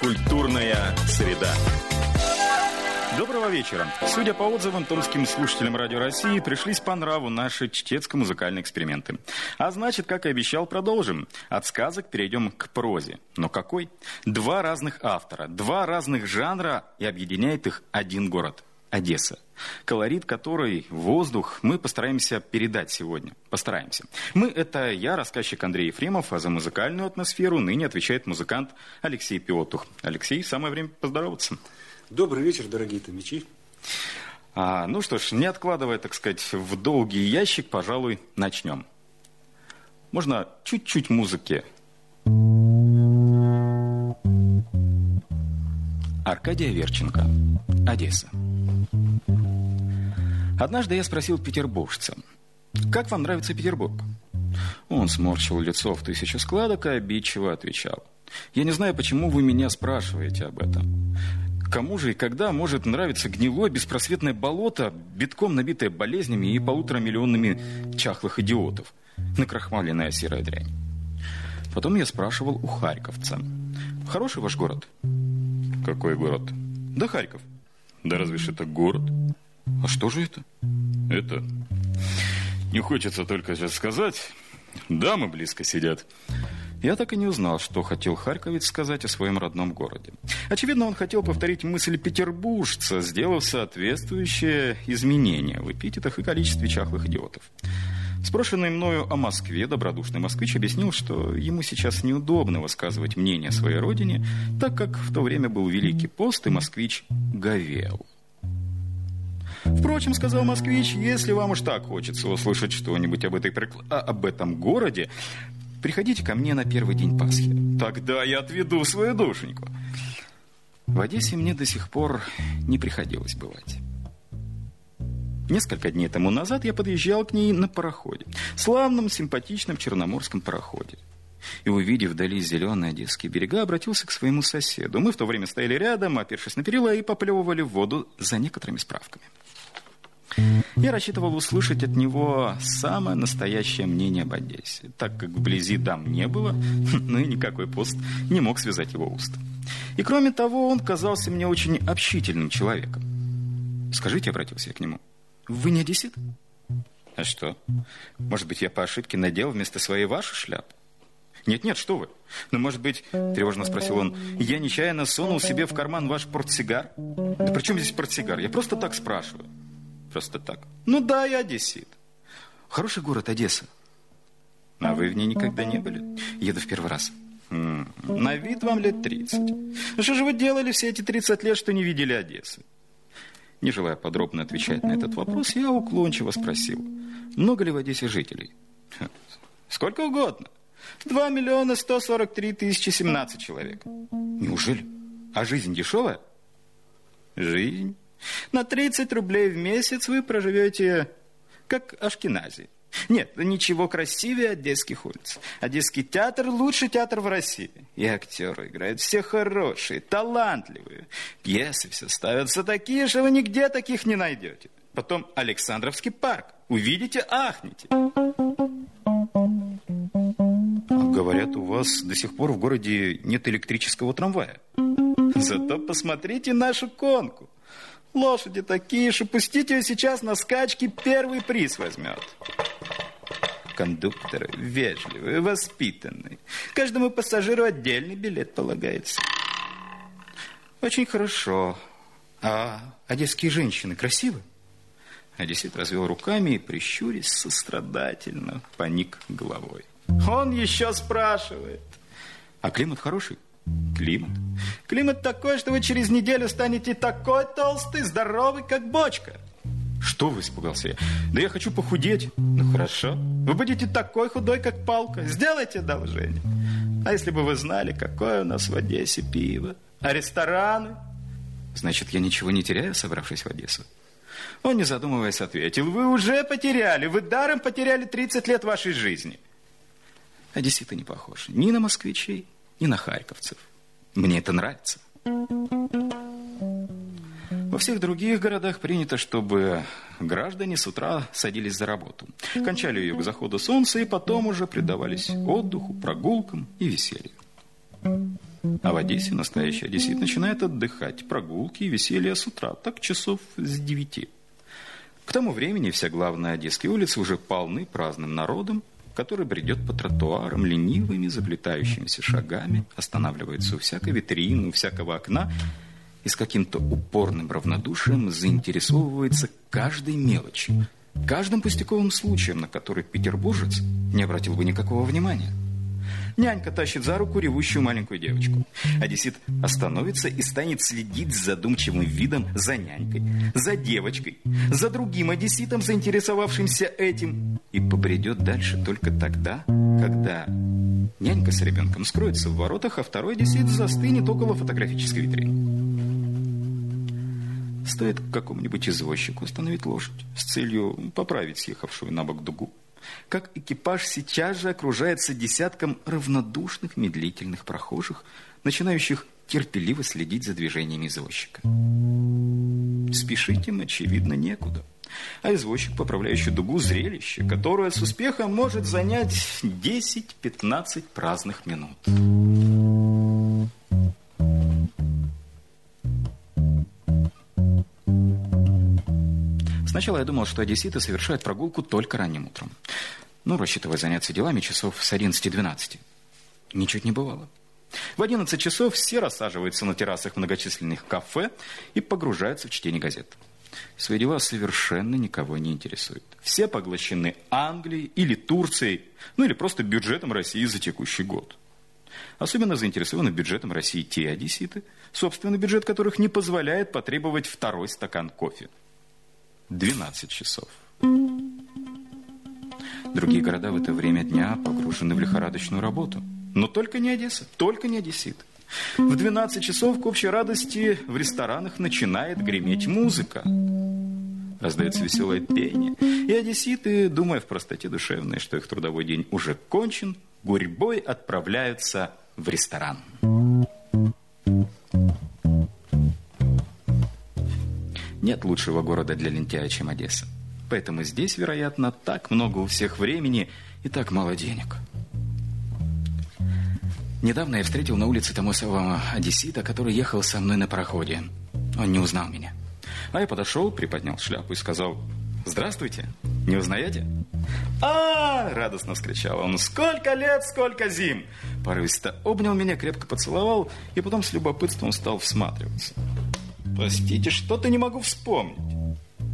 Культурная среда. Доброго вечера. Судя по отзывам, томским слушателям Радио России пришлись по нраву наши чтецко-музыкальные эксперименты. А значит, как и обещал, продолжим. От сказок перейдем к прозе. Но какой? Два разных автора, два разных жанра и объединяет их один город – Одесса. Колорит которой, воздух, мы постараемся передать сегодня. Постараемся. Мы – это я, рассказчик Андрей Ефремов, а за музыкальную атмосферу ныне отвечает музыкант Алексей Пиотух. Алексей, самое время поздороваться. Добрый вечер, дорогие томичи. А, ну что ж, не откладывая, так сказать, в долгий ящик, пожалуй, начнем. Можно чуть-чуть музыки. Аркадия Верченко, Одесса. Однажды я спросил петербуржца, как вам нравится Петербург? Он сморщил лицо в тысячу складок и обидчиво отвечал. Я не знаю, почему вы меня спрашиваете об этом. Кому же и когда может нравиться гнилое беспросветное болото, битком набитое болезнями и полутора миллионами чахлых идиотов? Накрахмаленная серая дрянь. Потом я спрашивал у харьковца. Хороший ваш город? Какой город? Да Харьков. Да разве ж это город? А что же это? Это... Не хочется только сейчас сказать. Дамы близко сидят. Я так и не узнал, что хотел Харьковец сказать о своем родном городе. Очевидно, он хотел повторить мысль петербуржца, сделав соответствующее изменение в эпитетах и количестве чахлых идиотов. Спрошенный мною о Москве, добродушный москвич объяснил, что ему сейчас неудобно высказывать мнение о своей родине, так как в то время был Великий пост, и москвич говел. Впрочем, сказал москвич, если вам уж так хочется услышать что-нибудь об, этой, а, об этом городе, Приходите ко мне на первый день Пасхи. Тогда я отведу свою душеньку. В Одессе мне до сих пор не приходилось бывать. Несколько дней тому назад я подъезжал к ней на пароходе. Славном, симпатичном черноморском пароходе. И, увидев вдали зеленые одесские берега, обратился к своему соседу. Мы в то время стояли рядом, опершись на перила, и поплевывали в воду за некоторыми справками. Я рассчитывал услышать от него самое настоящее мнение об Одессе, так как вблизи дам не было, ну и никакой пост не мог связать его уст. И кроме того, он казался мне очень общительным человеком. «Скажите», — обратился я к нему, — «вы не одессит?» «А что? Может быть, я по ошибке надел вместо своей вашу шляпу?» «Нет-нет, что вы? Ну, может быть, — тревожно спросил он, — я нечаянно сунул себе в карман ваш портсигар? Да при чем здесь портсигар? Я просто так спрашиваю» просто так. Ну да, я одессит. Хороший город Одесса. А вы в ней никогда не были? Еду в первый раз. На вид вам лет 30. Ну что же вы делали все эти 30 лет, что не видели Одессы? Не желая подробно отвечать на этот вопрос, я уклончиво спросил, много ли в Одессе жителей? Сколько угодно. 2 миллиона 143 тысячи 17 человек. Неужели? А жизнь дешевая? Жизнь на 30 рублей в месяц вы проживете как Ашкенази. Нет, ничего красивее Одесских улиц. Одесский театр – лучший театр в России. И актеры играют все хорошие, талантливые. Пьесы все ставятся такие, что вы нигде таких не найдете. Потом Александровский парк. Увидите, ахните. Говорят, у вас до сих пор в городе нет электрического трамвая. Зато посмотрите нашу конку. Лошади такие, что пустите ее сейчас на скачки, первый приз возьмет. Кондукторы вежливые, воспитанные. Каждому пассажиру отдельный билет полагается. Очень хорошо. А одесские женщины красивы? Одессит развел руками и, прищурясь, сострадательно поник головой. Он еще спрашивает. А климат хороший? Климат? Климат такой, что вы через неделю станете такой толстый, здоровый, как бочка. Что вы, испугался я? Да я хочу похудеть. Ну, хорошо. Вы будете такой худой, как палка. Сделайте одолжение. А если бы вы знали, какое у нас в Одессе пиво? А рестораны? Значит, я ничего не теряю, собравшись в Одессу? Он, не задумываясь, ответил. Вы уже потеряли. Вы даром потеряли 30 лет вашей жизни. Одесситы не похожи ни на москвичей, ни на харьковцев. Мне это нравится. Во всех других городах принято, чтобы граждане с утра садились за работу. Кончали ее к заходу солнца и потом уже предавались отдыху, прогулкам и веселью. А в Одессе настоящий одессит начинает отдыхать, прогулки и веселье с утра, так часов с девяти. К тому времени вся главная Одесская улица уже полны праздным народом, который бредет по тротуарам ленивыми заплетающимися шагами, останавливается у всякой витрины, у всякого окна и с каким-то упорным равнодушием заинтересовывается каждой мелочи, каждым пустяковым случаем, на который петербуржец не обратил бы никакого внимания. Нянька тащит за руку ревущую маленькую девочку. Одессит остановится и станет следить с задумчивым видом за нянькой, за девочкой, за другим одесситом, заинтересовавшимся этим, и побредет дальше только тогда, когда нянька с ребенком скроется в воротах, а второй одессит застынет около фотографической витрины. Стоит какому-нибудь извозчику остановить лошадь с целью поправить съехавшую на бок дугу как экипаж сейчас же окружается десятком равнодушных медлительных прохожих, начинающих терпеливо следить за движениями извозчика. Спешить им, очевидно, некуда. А извозчик, поправляющий дугу, зрелище, которое с успехом может занять 10-15 праздных минут. Сначала я думал, что одесситы совершают прогулку только ранним утром. Ну, рассчитывая заняться делами часов с 11-12. Ничуть не бывало. В 11 часов все рассаживаются на террасах многочисленных кафе и погружаются в чтение газет. Свои дела совершенно никого не интересуют. Все поглощены Англией или Турцией, ну или просто бюджетом России за текущий год. Особенно заинтересованы бюджетом России те одесситы, собственный бюджет которых не позволяет потребовать второй стакан кофе. 12 часов. Другие города в это время дня погружены в лихорадочную работу. Но только не Одесса, только не одессит. В 12 часов к общей радости в ресторанах начинает греметь музыка. Раздается веселое пение. И одесситы, думая в простоте душевной, что их трудовой день уже кончен, гурьбой отправляются в ресторан. Нет лучшего города для лентяя, чем Одесса. Поэтому здесь, вероятно, так много у всех времени и так мало денег. Недавно я встретил на улице того самого одессита, который ехал со мной на пароходе. Он не узнал меня. А я подошел, приподнял шляпу и сказал, «Здравствуйте, не узнаете?» «А!» – радостно вскричал он. «Сколько лет, сколько зим!» Порывисто обнял меня, крепко поцеловал и потом с любопытством стал всматриваться. «Простите, что-то не могу вспомнить».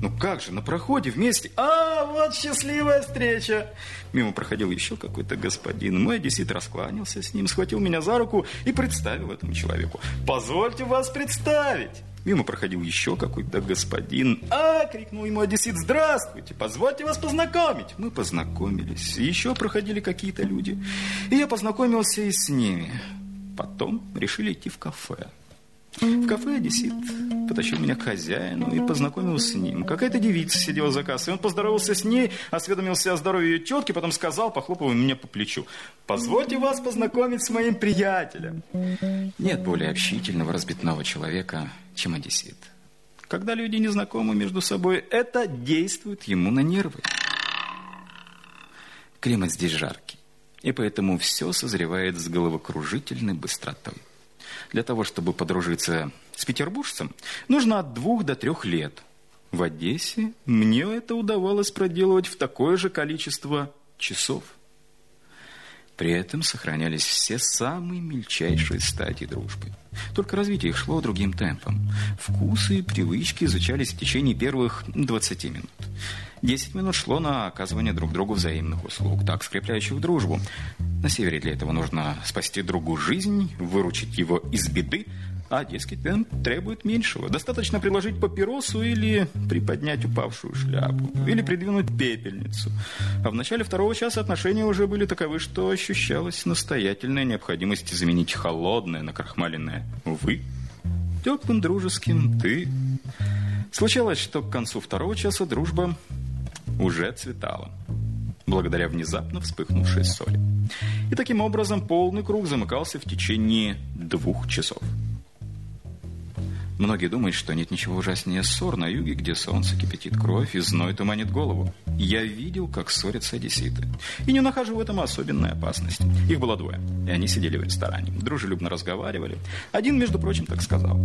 Ну как же, на проходе вместе. А, вот счастливая встреча. Мимо проходил еще какой-то господин. Мой одессит раскланялся с ним, схватил меня за руку и представил этому человеку. Позвольте вас представить. Мимо проходил еще какой-то господин. «А!» — крикнул ему одессит. «Здравствуйте! Позвольте вас познакомить!» Мы познакомились. Еще проходили какие-то люди. И я познакомился и с ними. Потом решили идти в кафе. В кафе одессит потащил меня к хозяину и познакомил с ним. Какая-то девица сидела за кассой. Он поздоровался с ней, осведомился о здоровье ее тетки, потом сказал, похлопывая меня по плечу, «Позвольте вас познакомить с моим приятелем». Нет более общительного, разбитного человека, чем одессит. Когда люди не знакомы между собой, это действует ему на нервы. Климат здесь жаркий, и поэтому все созревает с головокружительной быстротой. Для того, чтобы подружиться с петербуржцем, нужно от двух до трех лет. В Одессе мне это удавалось проделывать в такое же количество часов. При этом сохранялись все самые мельчайшие стадии дружбы. Только развитие их шло другим темпом. Вкусы и привычки изучались в течение первых 20 минут. 10 минут шло на оказывание друг другу взаимных услуг, так скрепляющих дружбу. На севере для этого нужно спасти другу жизнь, выручить его из беды, а детский темп требует меньшего. Достаточно приложить папиросу или приподнять упавшую шляпу, или придвинуть пепельницу. А в начале второго часа отношения уже были таковы, что ощущалась настоятельная необходимость заменить холодное накрахмаленное «вы» теплым дружеским «ты». Случалось, что к концу второго часа дружба уже цветала благодаря внезапно вспыхнувшей соли. И таким образом полный круг замыкался в течение двух часов. Многие думают, что нет ничего ужаснее ссор на юге, где солнце кипятит кровь и зной туманит голову. Я видел, как ссорятся одесситы. И не нахожу в этом особенной опасности. Их было двое, и они сидели в ресторане. Дружелюбно разговаривали. Один, между прочим, так сказал.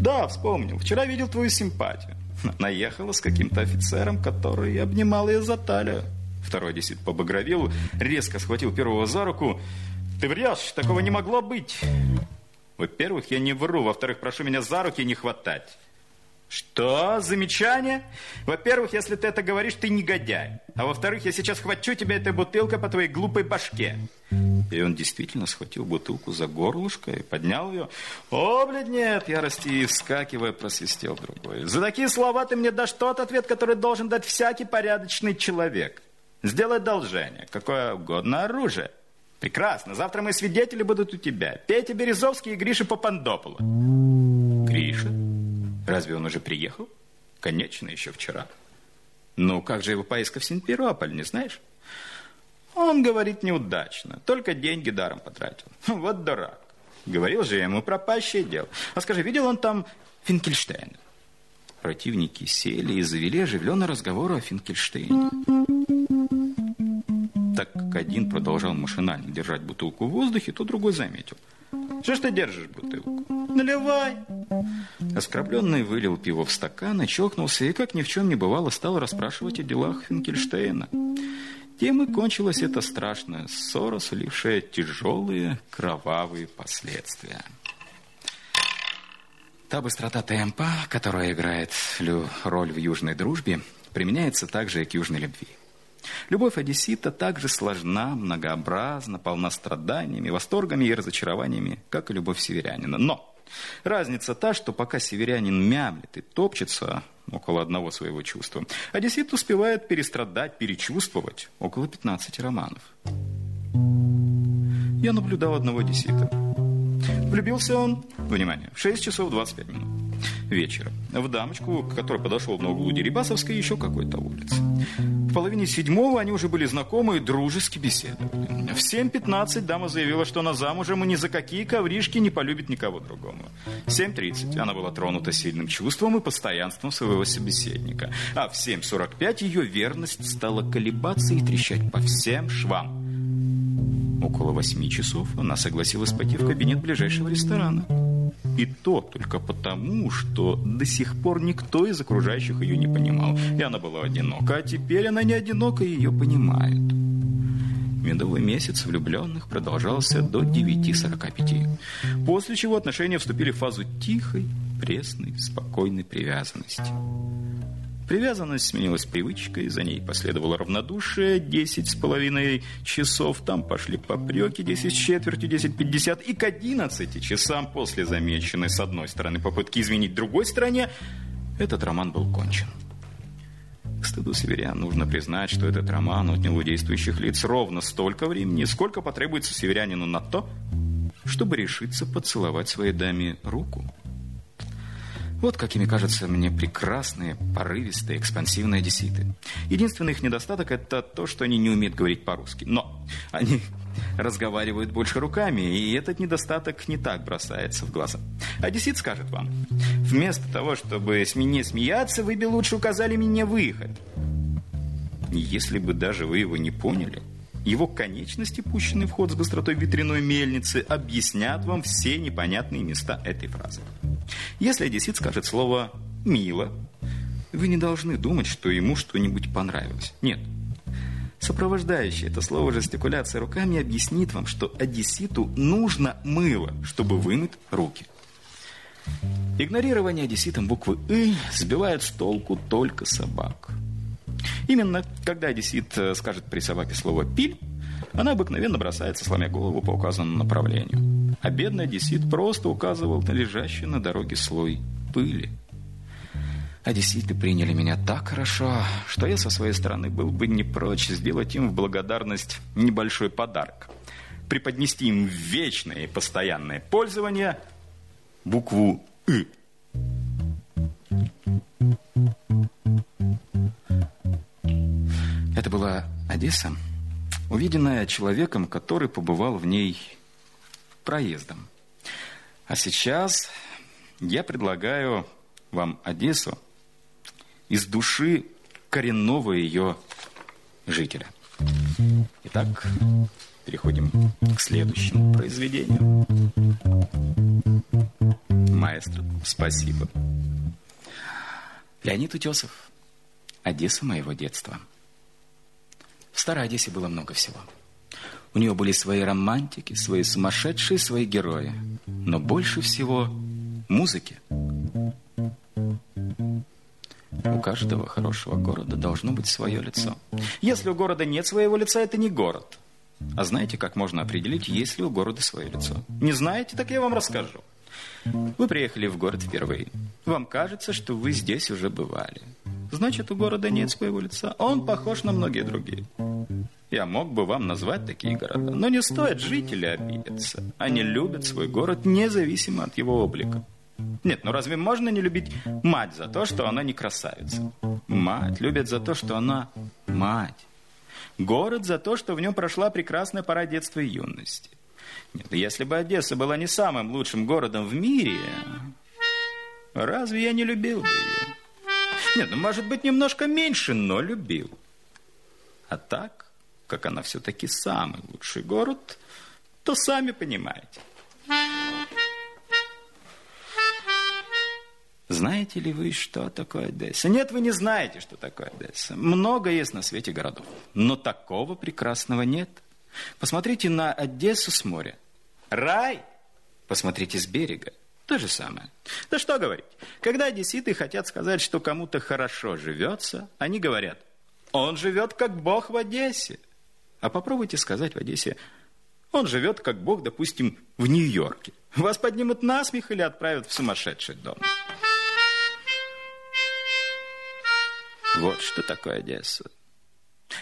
«Да, вспомнил. Вчера видел твою симпатию. Наехала с каким-то офицером, который обнимал ее за талию». Второй одессит побагровел, резко схватил первого за руку. «Ты врешь, такого не могло быть!» Во-первых, я не вру. Во-вторых, прошу меня за руки не хватать. Что? Замечание? Во-первых, если ты это говоришь, ты негодяй. А во-вторых, я сейчас хвачу тебя этой бутылкой по твоей глупой башке. И он действительно схватил бутылку за горлышко и поднял ее. О, блядь, нет, ярости и вскакивая просвистел другой. За такие слова ты мне дашь тот ответ, который должен дать всякий порядочный человек. Сделай должение, какое угодно оружие. Прекрасно. Завтра мои свидетели будут у тебя. Петя Березовский и Гриша Папандопола. Гриша? Разве он уже приехал? Конечно, еще вчера. Ну, как же его поездка в Симферополь, не знаешь? Он говорит неудачно. Только деньги даром потратил. Вот дурак. Говорил же ему пропащее дело. А скажи, видел он там Финкельштейна? Противники сели и завели оживленный разговор о Финкельштейне так как один продолжал машинально держать бутылку в воздухе, то другой заметил. Что ж ты держишь бутылку? Наливай. Оскорбленный вылил пиво в стакан и и, как ни в чем не бывало, стал расспрашивать о делах Финкельштейна. Тем и кончилась эта страшная ссора, сулившая тяжелые кровавые последствия. Та быстрота темпа, которая играет роль в южной дружбе, применяется также и к южной любви. Любовь одессита также сложна, многообразна, полна страданиями, восторгами и разочарованиями, как и любовь северянина. Но разница та, что пока северянин мямлет и топчется около одного своего чувства, одессит успевает перестрадать, перечувствовать около 15 романов. Я наблюдал одного одессита. Влюбился он, внимание, в 6 часов 25 минут вечера в дамочку, к которой подошел на углу Дерибасовской еще какой-то улицы. В половине седьмого они уже были знакомы и дружески беседовали. В 7.15 дама заявила, что она замужем и ни за какие ковришки не полюбит никого другого. В 7.30 она была тронута сильным чувством и постоянством своего собеседника. А в 7.45 ее верность стала колебаться и трещать по всем швам. Около восьми часов она согласилась пойти в кабинет ближайшего ресторана. И то только потому, что до сих пор никто из окружающих ее не понимал. И она была одинока, а теперь она не одинока, и ее понимают. Медовый месяц влюбленных продолжался до 9.45, после чего отношения вступили в фазу тихой, пресной, спокойной привязанности. Привязанность сменилась привычкой, за ней последовало равнодушие, десять с половиной часов, там пошли попреки, десять с четвертью, десять пятьдесят, и к одиннадцати часам после замеченной с одной стороны попытки изменить другой стороне, этот роман был кончен. К стыду северян нужно признать, что этот роман отнял у действующих лиц ровно столько времени, сколько потребуется северянину на то, чтобы решиться поцеловать своей даме руку. Вот какими кажутся мне прекрасные, порывистые, экспансивные одесситы. Единственный их недостаток – это то, что они не умеют говорить по-русски. Но они разговаривают больше руками, и этот недостаток не так бросается в глаза. Одессит скажет вам, вместо того, чтобы с меня смеяться, вы бы лучше указали мне выход. Если бы даже вы его не поняли, его конечности, пущенные в ход с быстротой ветряной мельницы, объяснят вам все непонятные места этой фразы. Если одессит скажет слово «мило», вы не должны думать, что ему что-нибудь понравилось. Нет. Сопровождающее это слово жестикуляция руками объяснит вам, что одесситу нужно мыло, чтобы вымыть руки. Игнорирование одесситом буквы «ы» сбивает с толку только собак. Именно когда одессит э, скажет при собаке слово «пиль», она обыкновенно бросается, сломя голову по указанному направлению. А бедный одессит просто указывал на лежащий на дороге слой пыли. Одесситы приняли меня так хорошо, что я со своей стороны был бы не прочь сделать им в благодарность небольшой подарок. Преподнести им вечное и постоянное пользование букву «ы». Это была Одесса увиденное человеком, который побывал в ней проездом. А сейчас я предлагаю вам Одессу из души коренного ее жителя. Итак, переходим к следующему произведению. Маэстро, спасибо. Леонид Утесов. Одесса моего детства. В Старой Одессе было много всего. У нее были свои романтики, свои сумасшедшие, свои герои. Но больше всего музыки. У каждого хорошего города должно быть свое лицо. Если у города нет своего лица, это не город. А знаете, как можно определить, есть ли у города свое лицо? Не знаете, так я вам расскажу. Вы приехали в город впервые. Вам кажется, что вы здесь уже бывали. Значит, у города нет своего лица. Он похож на многие другие. Я мог бы вам назвать такие города, но не стоит жители обидеться. Они любят свой город независимо от его облика. Нет, ну разве можно не любить мать за то, что она не красавица? Мать любит за то, что она мать. Город за то, что в нем прошла прекрасная пора детства и юности. Нет, если бы Одесса была не самым лучшим городом в мире, разве я не любил бы ее? Нет, ну, может быть, немножко меньше, но любил. А так, как она все-таки самый лучший город, то сами понимаете. Знаете ли вы, что такое Одесса? Нет, вы не знаете, что такое Одесса. Много есть на свете городов, но такого прекрасного нет. Посмотрите на Одессу с моря. Рай! Посмотрите с берега. То же самое. Да что говорить. Когда одесситы хотят сказать, что кому-то хорошо живется, они говорят, он живет как бог в Одессе. А попробуйте сказать в Одессе, он живет как бог, допустим, в Нью-Йорке. Вас поднимут на смех или отправят в сумасшедший дом. Вот что такое Одесса.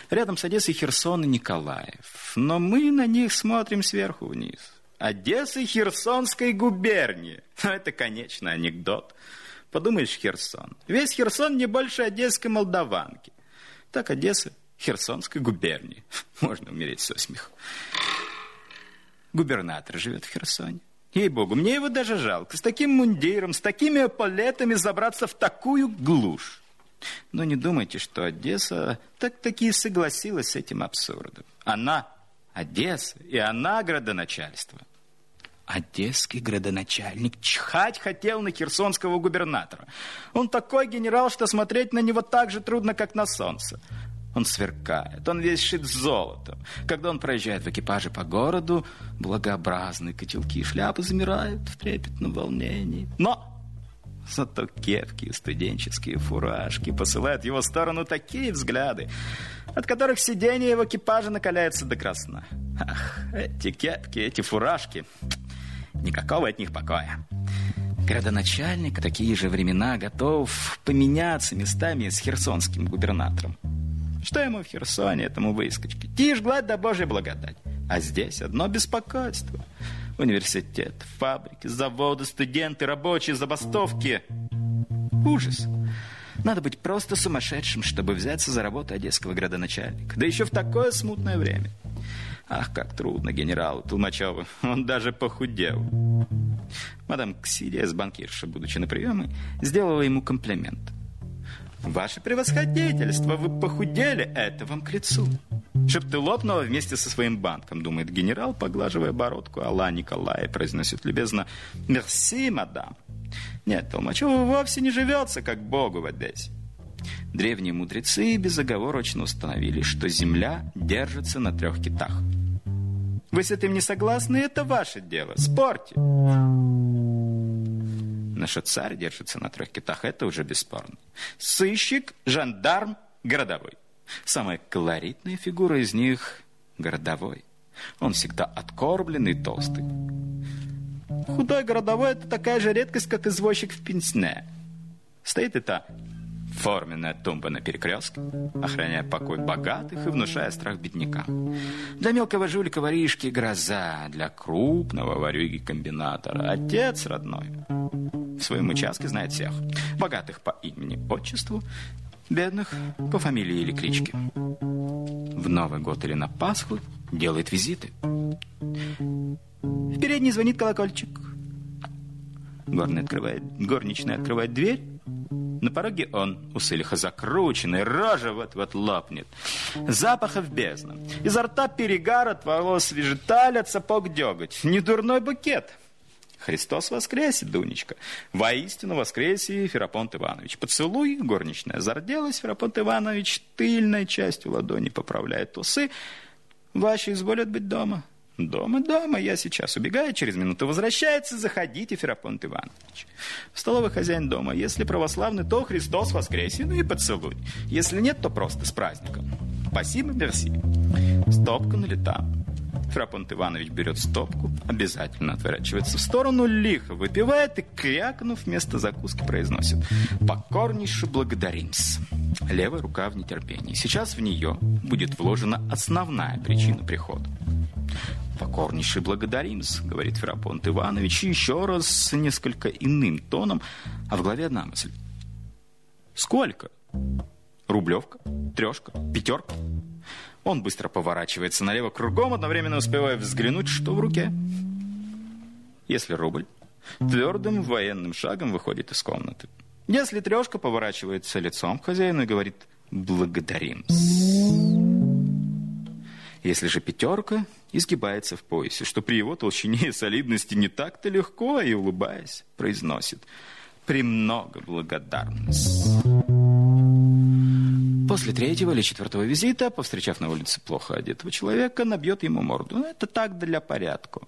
Рядом с Одессой Херсон и Николаев. Но мы на них смотрим сверху вниз. Одесса Херсонской губернии. Ну, это, конечно, анекдот. Подумаешь, Херсон. Весь Херсон не больше одесской молдаванки. Так Одесса Херсонской губернии. Можно умереть со смеху. Губернатор живет в Херсоне. Ей-богу, мне его даже жалко. С таким мундиром, с такими эполетами забраться в такую глушь. Но не думайте, что Одесса так-таки согласилась с этим абсурдом. Она Одесса, и она градоначальство. Одесский градоначальник чхать хотел на херсонского губернатора. Он такой генерал, что смотреть на него так же трудно, как на солнце. Он сверкает, он весь шит золотом. Когда он проезжает в экипаже по городу, благообразные котелки и шляпы замирают в трепетном волнении. Но Зато кепки и студенческие фуражки посылают в его сторону такие взгляды, от которых сиденье в экипаже накаляется до красна. Ах, эти кепки, эти фуражки, никакого от них покоя. Градоначальник в такие же времена готов поменяться местами с херсонским губернатором. Что ему в Херсоне, этому выскочке? Тишь, гладь да божья благодать. А здесь одно беспокойство. Университет, фабрики, заводы, студенты, рабочие, забастовки. Ужас. Надо быть просто сумасшедшим, чтобы взяться за работу одесского градоначальника. Да еще в такое смутное время. Ах, как трудно генералу Толмачеву. Он даже похудел. Мадам Ксилия с банкиршей, будучи на приеме, сделала ему комплимент. «Ваше превосходительство, вы похудели, это вам к лицу». Чтоб ты лопнула вместе со своим банком, думает генерал, поглаживая бородку. Алла Николай произносит любезно «Мерси, мадам». Нет, Толмачеву вовсе не живется, как богу в Одессе. Древние мудрецы безоговорочно установили, что земля держится на трех китах. Вы с этим не согласны, это ваше дело. Спорьте. Наш царь держится на трех китах, это уже бесспорно. Сыщик, жандарм, городовой. Самая колоритная фигура из них – городовой. Он всегда откормленный толстый. Худой городовой – это такая же редкость, как извозчик в пенсне. Стоит это форменная тумба на перекрестке, охраняя покой богатых и внушая страх беднякам. Для мелкого жулика воришки гроза, для крупного ворюги комбинатора отец родной. В своем участке знает всех. Богатых по имени, отчеству, бедных по фамилии или кличке. В Новый год или на Пасху делает визиты. В передней звонит колокольчик. Горный открывает, горничная открывает дверь. На пороге он, усылиха закрученный, рожа вот-вот лопнет. Запахов бездна. Изо рта перегар от волос вежеталь, от деготь. Недурной букет. Христос воскресе, Дунечка. Воистину воскресе, Ферапонт Иванович. Поцелуй, горничная зарделась, Ферапонт Иванович тыльной частью ладони поправляет усы. Ваши изволят быть дома. Дома, дома, я сейчас убегаю, через минуту возвращается, заходите, Ферапонт Иванович. В столовой хозяин дома. Если православный, то Христос воскресе, ну и поцелуй. Если нет, то просто с праздником. Спасибо, мерси. Стопка налета. Фрапонт Иванович берет стопку, обязательно отворачивается в сторону, лихо выпивает и, крякнув, вместо закуски произносит «Покорнейше благодарим-с». Левая рука в нетерпении. Сейчас в нее будет вложена основная причина прихода. «Покорнейше благодарим говорит Ферапонт Иванович, еще раз с несколько иным тоном, а в голове одна мысль. «Сколько? Рублевка? Трешка? Пятерка?» Он быстро поворачивается налево кругом, одновременно успевая взглянуть, что в руке. Если рубль, твердым военным шагом выходит из комнаты. Если трешка поворачивается лицом к хозяину и говорит «благодарим». Если же пятерка изгибается в поясе, что при его толщине и солидности не так-то легко, и, улыбаясь, произносит «премного благодарность». После третьего или четвертого визита, повстречав на улице плохо одетого человека, набьет ему морду. Ну, это так для порядку.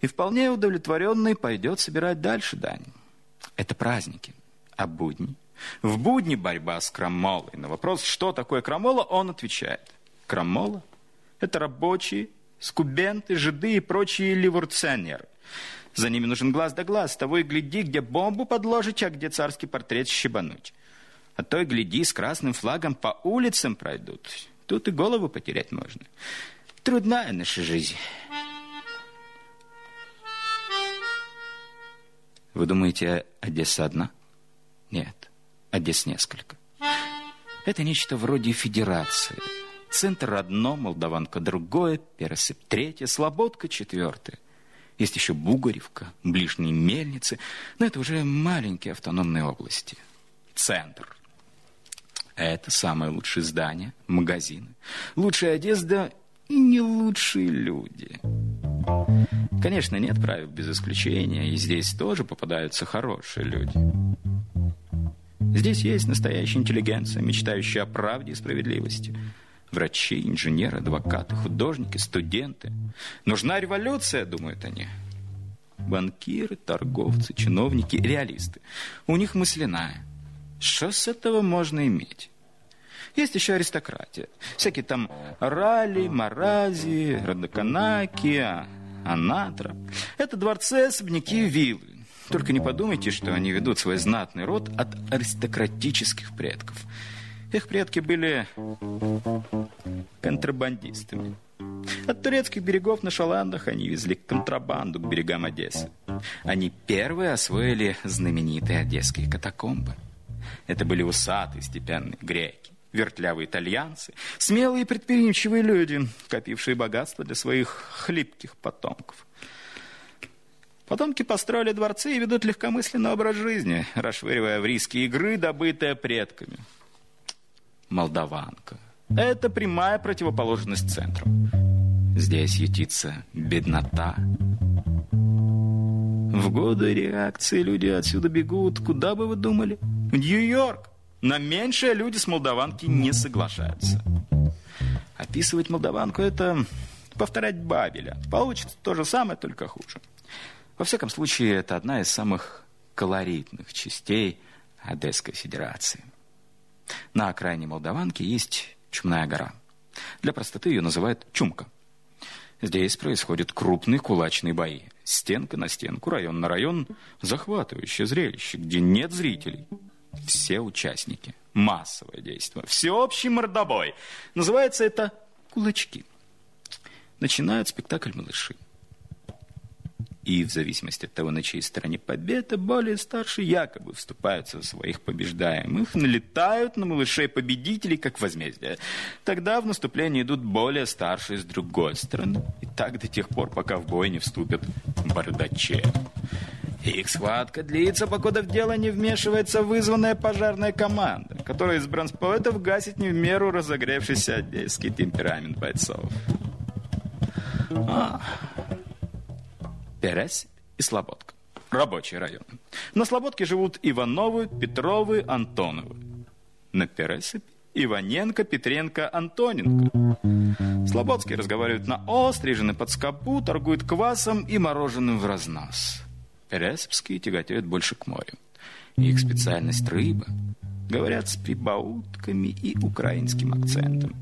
И вполне удовлетворенный пойдет собирать дальше дань. Это праздники. А будни? В будни борьба с крамолой. На вопрос, что такое крамола, он отвечает. Крамола – это рабочие, скубенты, жиды и прочие ливурционеры. За ними нужен глаз да глаз, того и гляди, где бомбу подложить, а где царский портрет щебануть. А то и гляди, с красным флагом по улицам пройдут. Тут и голову потерять можно. Трудная наша жизнь. Вы думаете, Одесса одна? Нет, Одесс несколько. Это нечто вроде федерации. Центр одно, Молдаванка другое, Пересып третье, Слободка четвертое. Есть еще Бугоревка, ближние мельницы, но это уже маленькие автономные области. Центр – это самые лучшие здания, магазины, лучшая одежда и не лучшие люди. Конечно, нет правил без исключения, и здесь тоже попадаются хорошие люди. Здесь есть настоящая интеллигенция, мечтающая о правде и справедливости. Врачи, инженеры, адвокаты, художники, студенты. Нужна революция, думают они. Банкиры, торговцы, чиновники, реалисты. У них мысленная. Что с этого можно иметь? Есть еще аристократия. Всякие там Рали, Марази, Радоканаки, Анатра. Это дворцы, особняки виллы. Только не подумайте, что они ведут свой знатный род от аристократических предков. Их предки были контрабандистами. От турецких берегов на шаландах они везли контрабанду к берегам Одессы. Они первые освоили знаменитые одесские катакомбы. Это были усатые степенные греки вертлявые итальянцы, смелые и предприимчивые люди, копившие богатство для своих хлипких потомков. Потомки построили дворцы и ведут легкомысленный образ жизни, расшвыривая в риски игры, добытые предками. Молдаванка. Это прямая противоположность центру. Здесь ютится беднота. В годы реакции люди отсюда бегут. Куда бы вы думали? В Нью-Йорк. На меньшее люди с молдаванки не соглашаются. Описывать молдаванку – это повторять Бабеля. Получится то же самое, только хуже. Во всяком случае, это одна из самых колоритных частей Одесской Федерации. На окраине Молдаванки есть Чумная гора. Для простоты ее называют Чумка. Здесь происходят крупные кулачные бои. Стенка на стенку, район на район. Захватывающее зрелище, где нет зрителей – все участники. Массовое действие. Всеобщий мордобой. Называется это «Кулачки». Начинают спектакль малыши. И в зависимости от того, на чьей стороне победа, более старшие якобы вступаются за своих побеждаемых, налетают на малышей победителей, как возмездие. Тогда в наступление идут более старшие с другой стороны. И так до тех пор, пока в бой не вступят бардачи. Их схватка длится, покуда в дело не вмешивается вызванная пожарная команда, которая из бронспоэтов гасит не в меру разогревшийся одесский темперамент бойцов. А. Пересипь и Слободка. Рабочий район. На Слободке живут Ивановы, Петровы, Антоновы. На Пересипь Иваненко, Петренко, Антоненко. Слободские разговаривают на «о», стрижены под скобу, торгуют квасом и мороженым в разнос. Пересипские тяготеют больше к морю. Их специальность рыба. Говорят с прибаутками и украинским акцентом.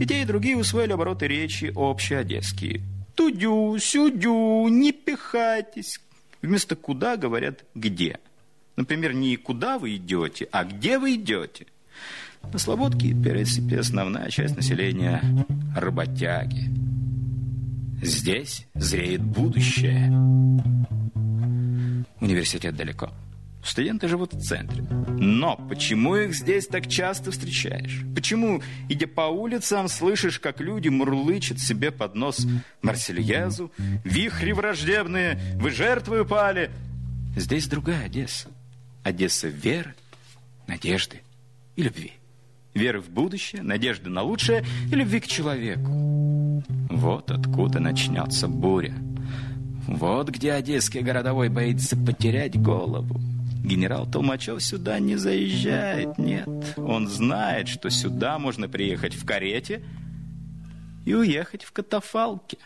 И те, и другие усвоили обороты речи общеодесские. Тудю, сюдю, не пихайтесь. Вместо «куда» говорят «где». Например, не «куда вы идете», а «где вы идете». На Слободке, Пересипи, основная часть населения – работяги. Здесь зреет будущее. Университет далеко. Студенты живут в центре. Но почему их здесь так часто встречаешь? Почему, идя по улицам, слышишь, как люди мурлычат себе под нос Марсельязу, вихри враждебные, вы жертвы упали? Здесь другая Одесса. Одесса веры, надежды и любви. Веры в будущее, надежды на лучшее и любви к человеку. Вот откуда начнется буря. Вот где одесский городовой боится потерять голову. Генерал Толмачев сюда не заезжает, нет. Он знает, что сюда можно приехать в карете и уехать в катафалке.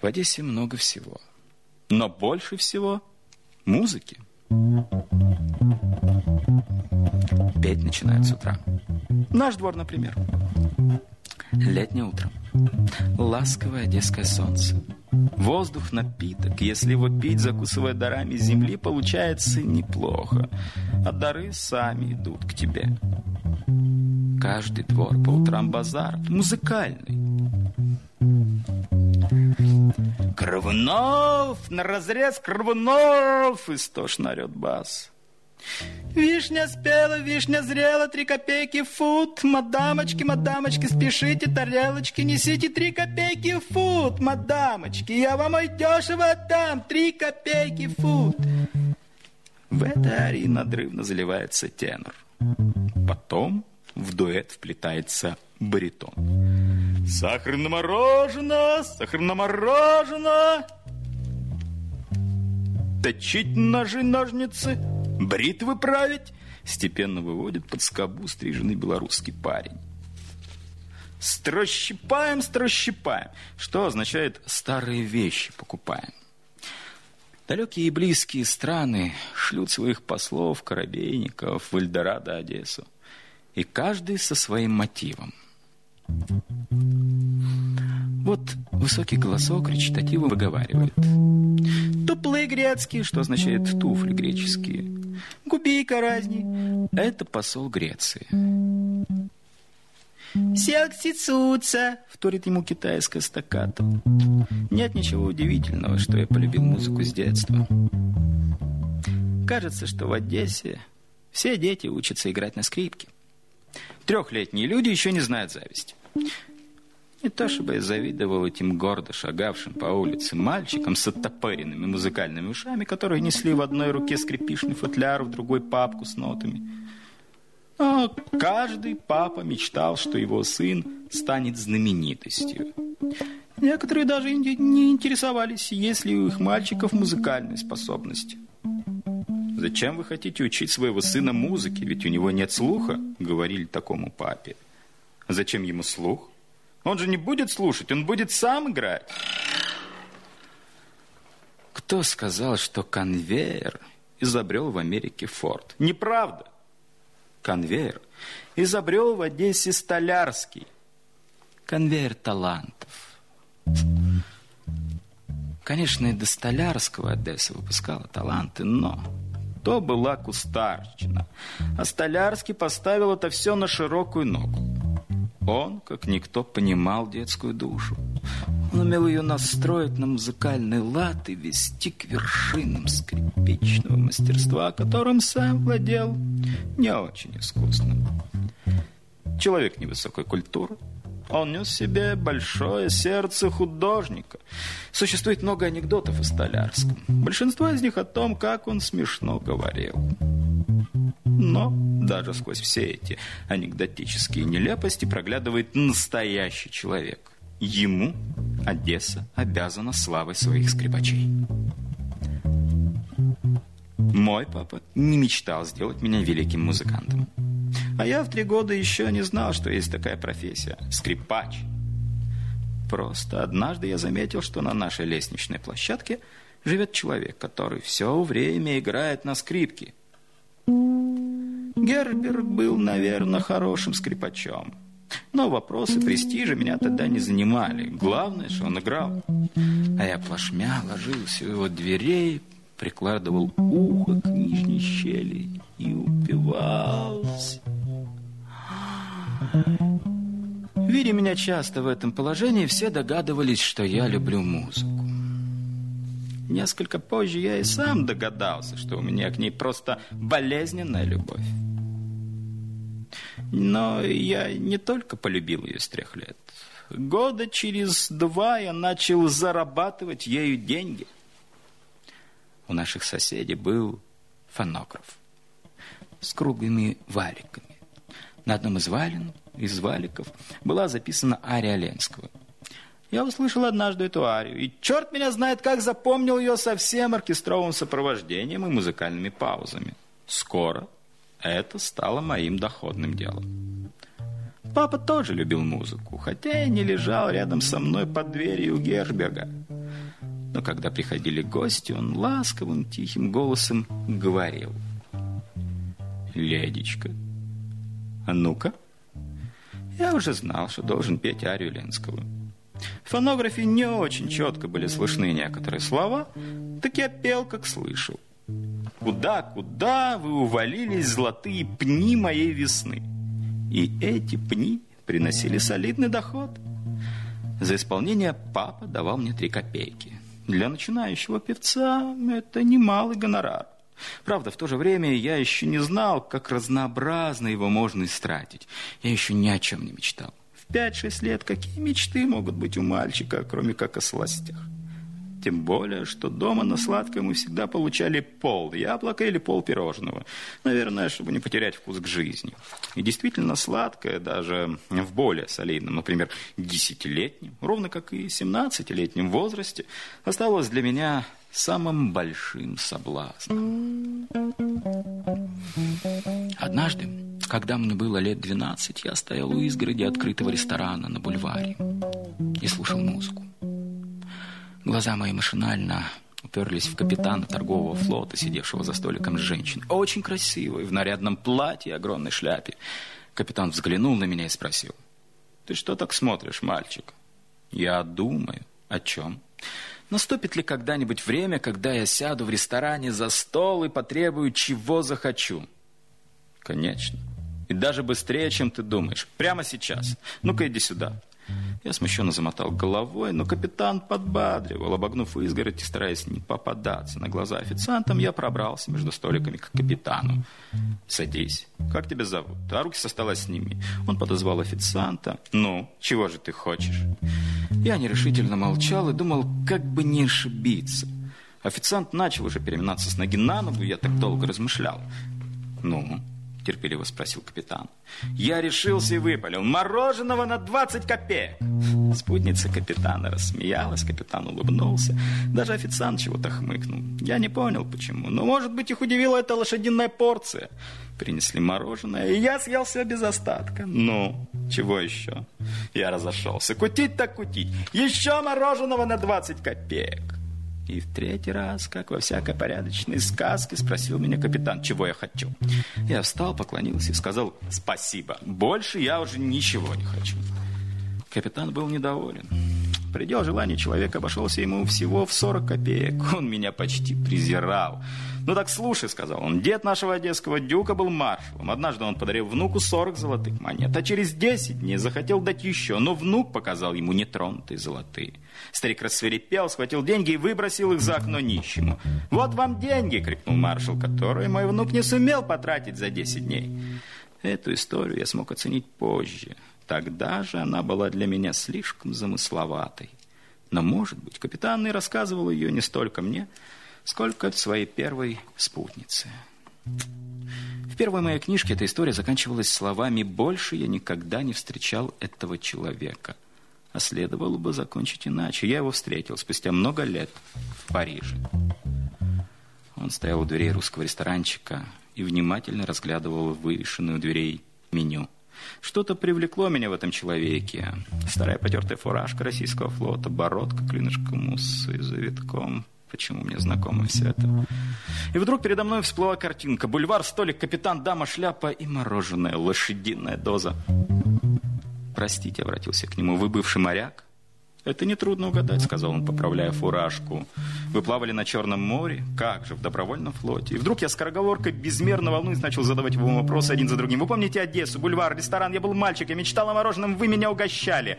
В Одессе много всего. Но больше всего музыки. Петь начинают с утра. Наш двор, например. Летнее утро. Ласковое одесское солнце. Воздух напиток. Если его пить, закусывая дарами земли, получается неплохо. А дары сами идут к тебе. Каждый двор по утрам базар. Музыкальный. Кровунов! На разрез Кровунов! Истошно орет бас. Вишня спела, вишня зрела, три копейки фут. Мадамочки, мадамочки, спешите, тарелочки, несите три копейки фут. Мадамочки, я вам ой дешево отдам, три копейки фут. В этой арии надрывно заливается тенор. Потом в дуэт вплетается баритон. Сахарное мороженое, сахарное мороженое. Точить ножи, ножницы — бритвы править, степенно выводит под скобу стриженный белорусский парень. Строщипаем, строщипаем, что означает старые вещи покупаем. Далекие и близкие страны шлют своих послов, корабейников в Эльдорадо, Одессу. И каждый со своим мотивом. Вот высокий голосок речитативом выговаривает. Туплы грецкие, что означает туфли греческие. Губейка разни. Это посол Греции. Сиаксицуца, вторит ему китайская стаката. Нет ничего удивительного, что я полюбил музыку с детства. Кажется, что в Одессе все дети учатся играть на скрипке. Трехлетние люди еще не знают зависти. Чтобы я завидовал этим гордо шагавшим по улице мальчикам с оттопыренными музыкальными ушами, которые несли в одной руке скрипичный футляр, в другой папку с нотами. Но каждый папа мечтал, что его сын станет знаменитостью. Некоторые даже не интересовались, есть ли у их мальчиков музыкальные способности. «Зачем вы хотите учить своего сына музыке, ведь у него нет слуха?» — говорили такому папе. «Зачем ему слух?» Он же не будет слушать, он будет сам играть. Кто сказал, что конвейер изобрел в Америке Форд? Неправда. Конвейер изобрел в Одессе Столярский. Конвейер талантов. Конечно, и до Столярского Одесса выпускала таланты, но то была кустарщина. А Столярский поставил это все на широкую ногу. Он, как никто, понимал детскую душу. Он умел ее настроить на музыкальный лад и вести к вершинам скрипичного мастерства, которым сам владел не очень искусно. Человек невысокой культуры, Он нес в себе большое сердце художника. Существует много анекдотов о Столярском. Большинство из них о том, как он смешно говорил. Но даже сквозь все эти анекдотические нелепости проглядывает настоящий человек. Ему Одесса обязана славой своих скрипачей. Мой папа не мечтал сделать меня великим музыкантом. А я в три года еще не знал, что есть такая профессия – скрипач. Просто однажды я заметил, что на нашей лестничной площадке живет человек, который все время играет на скрипке. Герберг был, наверное, хорошим скрипачом. Но вопросы престижа меня тогда не занимали. Главное, что он играл. А я плашмя ложился у его дверей, прикладывал ухо к нижней щели и упивался. Видя меня часто в этом положении, все догадывались, что я люблю музыку. Несколько позже я и сам догадался, что у меня к ней просто болезненная любовь. Но я не только полюбил ее с трех лет. Года через два я начал зарабатывать ею деньги. У наших соседей был фонограф с круглыми валиками. На одном из вален, из валиков была записана ария Ленского. Я услышал однажды эту арию, и черт меня знает, как запомнил ее со всем оркестровым сопровождением и музыкальными паузами. Скоро это стало моим доходным делом. Папа тоже любил музыку, хотя и не лежал рядом со мной под дверью Герберга. Но когда приходили гости, он ласковым, тихим голосом говорил. «Ледечка, а ну-ка. Я уже знал, что должен петь арию Ленского. В фонографе не очень четко были слышны некоторые слова, так я пел, как слышал. Куда, куда вы увалились золотые пни моей весны? И эти пни приносили солидный доход. За исполнение папа давал мне три копейки. Для начинающего певца это немалый гонорар. Правда, в то же время я еще не знал, как разнообразно его можно истратить. Я еще ни о чем не мечтал. В 5-6 лет какие мечты могут быть у мальчика, кроме как о сластях? Тем более, что дома на сладкое мы всегда получали пол яблока или пол пирожного. Наверное, чтобы не потерять вкус к жизни. И действительно сладкое, даже в более солидном, например, десятилетнем, ровно как и семнадцатилетнем возрасте, осталось для меня самым большим соблазном. Однажды, когда мне было лет 12, я стоял у изгороди открытого ресторана на бульваре и слушал музыку. Глаза мои машинально уперлись в капитана торгового флота, сидевшего за столиком с женщиной. Очень красивой, в нарядном платье и огромной шляпе. Капитан взглянул на меня и спросил. «Ты что так смотришь, мальчик?» «Я думаю. О чем?» Наступит ли когда-нибудь время, когда я сяду в ресторане за стол и потребую, чего захочу? Конечно. И даже быстрее, чем ты думаешь. Прямо сейчас. Ну-ка, иди сюда. Я смущенно замотал головой, но капитан подбадривал, обогнув изгородь и стараясь не попадаться на глаза официантам, я пробрался между столиками к капитану. «Садись. Как тебя зовут? А руки со стола сними». Он подозвал официанта. «Ну, чего же ты хочешь?» Я нерешительно молчал и думал, как бы не ошибиться. Официант начал уже переминаться с ноги на ногу, я так долго размышлял. «Ну?» Терпеливо спросил капитан. Я решился и выпалил. Мороженого на 20 копеек. Спутница капитана рассмеялась, капитан улыбнулся. Даже официант чего-то хмыкнул. Я не понял, почему. Но, может быть, их удивила эта лошадиная порция. Принесли мороженое, и я съел все без остатка. Ну, чего еще? Я разошелся. Кутить так кутить. Еще мороженого на 20 копеек. И в третий раз, как во всякой порядочной сказке, спросил меня капитан, чего я хочу. Я встал, поклонился и сказал «Спасибо, больше я уже ничего не хочу». Капитан был недоволен. Предел желания человека обошелся ему всего в 40 копеек. Он меня почти презирал. «Ну так слушай», — сказал он, — «дед нашего одесского дюка был маршалом. Однажды он подарил внуку 40 золотых монет, а через 10 дней захотел дать еще, но внук показал ему нетронутые золотые. Старик рассверепел, схватил деньги и выбросил их за окно нищему. «Вот вам деньги!» — крикнул маршал, которые мой внук не сумел потратить за 10 дней. Эту историю я смог оценить позже тогда же она была для меня слишком замысловатой. Но, может быть, капитан и рассказывал ее не столько мне, сколько своей первой спутнице. В первой моей книжке эта история заканчивалась словами «Больше я никогда не встречал этого человека». А следовало бы закончить иначе. Я его встретил спустя много лет в Париже. Он стоял у дверей русского ресторанчика и внимательно разглядывал вывешенную дверей меню. Что-то привлекло меня в этом человеке. Старая потертая фуражка российского флота, бородка, клинышком усы, завитком. Почему мне знакомо все это? И вдруг передо мной всплыла картинка. Бульвар, столик, капитан, дама, шляпа и мороженое, лошадиная доза. «Простите», — обратился к нему, — «вы бывший моряк?» «Это нетрудно угадать», — сказал он, поправляя фуражку. «Вы плавали на Черном море? Как же, в добровольном флоте?» И вдруг я скороговоркой, безмерно волнуюсь, начал задавать ему вопросы один за другим. «Вы помните Одессу, бульвар, ресторан? Я был мальчик, я мечтал о мороженом, вы меня угощали!»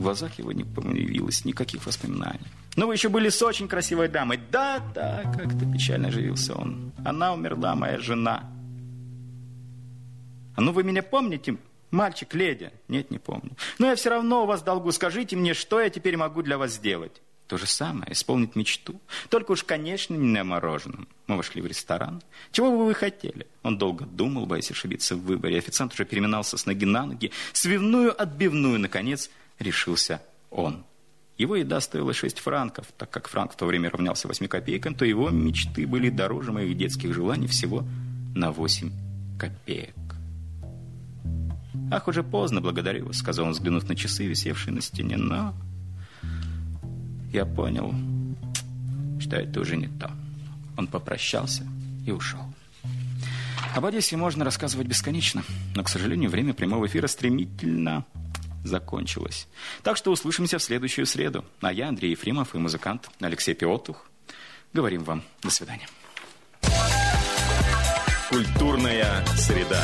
В глазах его не появилось никаких воспоминаний. «Но вы еще были с очень красивой дамой». «Да, да», — как-то печально оживился он. «Она умерла, моя жена». «А ну вы меня помните?» Мальчик, леди? Нет, не помню. Но я все равно у вас долгу. Скажите мне, что я теперь могу для вас сделать? То же самое, исполнить мечту. Только уж, конечно, не на мороженом. Мы вошли в ресторан. Чего бы вы хотели? Он долго думал, боясь ошибиться в выборе. Официант уже переминался с ноги на ноги. Свивную отбивную, наконец, решился он. Его еда стоила 6 франков, так как франк в то время равнялся 8 копейкам, то его мечты были дороже моих детских желаний всего на 8 копеек. «Ах, уже поздно, благодарю вас», — сказал он, взглянув на часы, висевшие на стене. «Но я понял, что это уже не то». Он попрощался и ушел. Об Одессе можно рассказывать бесконечно, но, к сожалению, время прямого эфира стремительно закончилось. Так что услышимся в следующую среду. А я, Андрей Ефремов и музыкант Алексей Пиотух. Говорим вам до свидания. Культурная среда.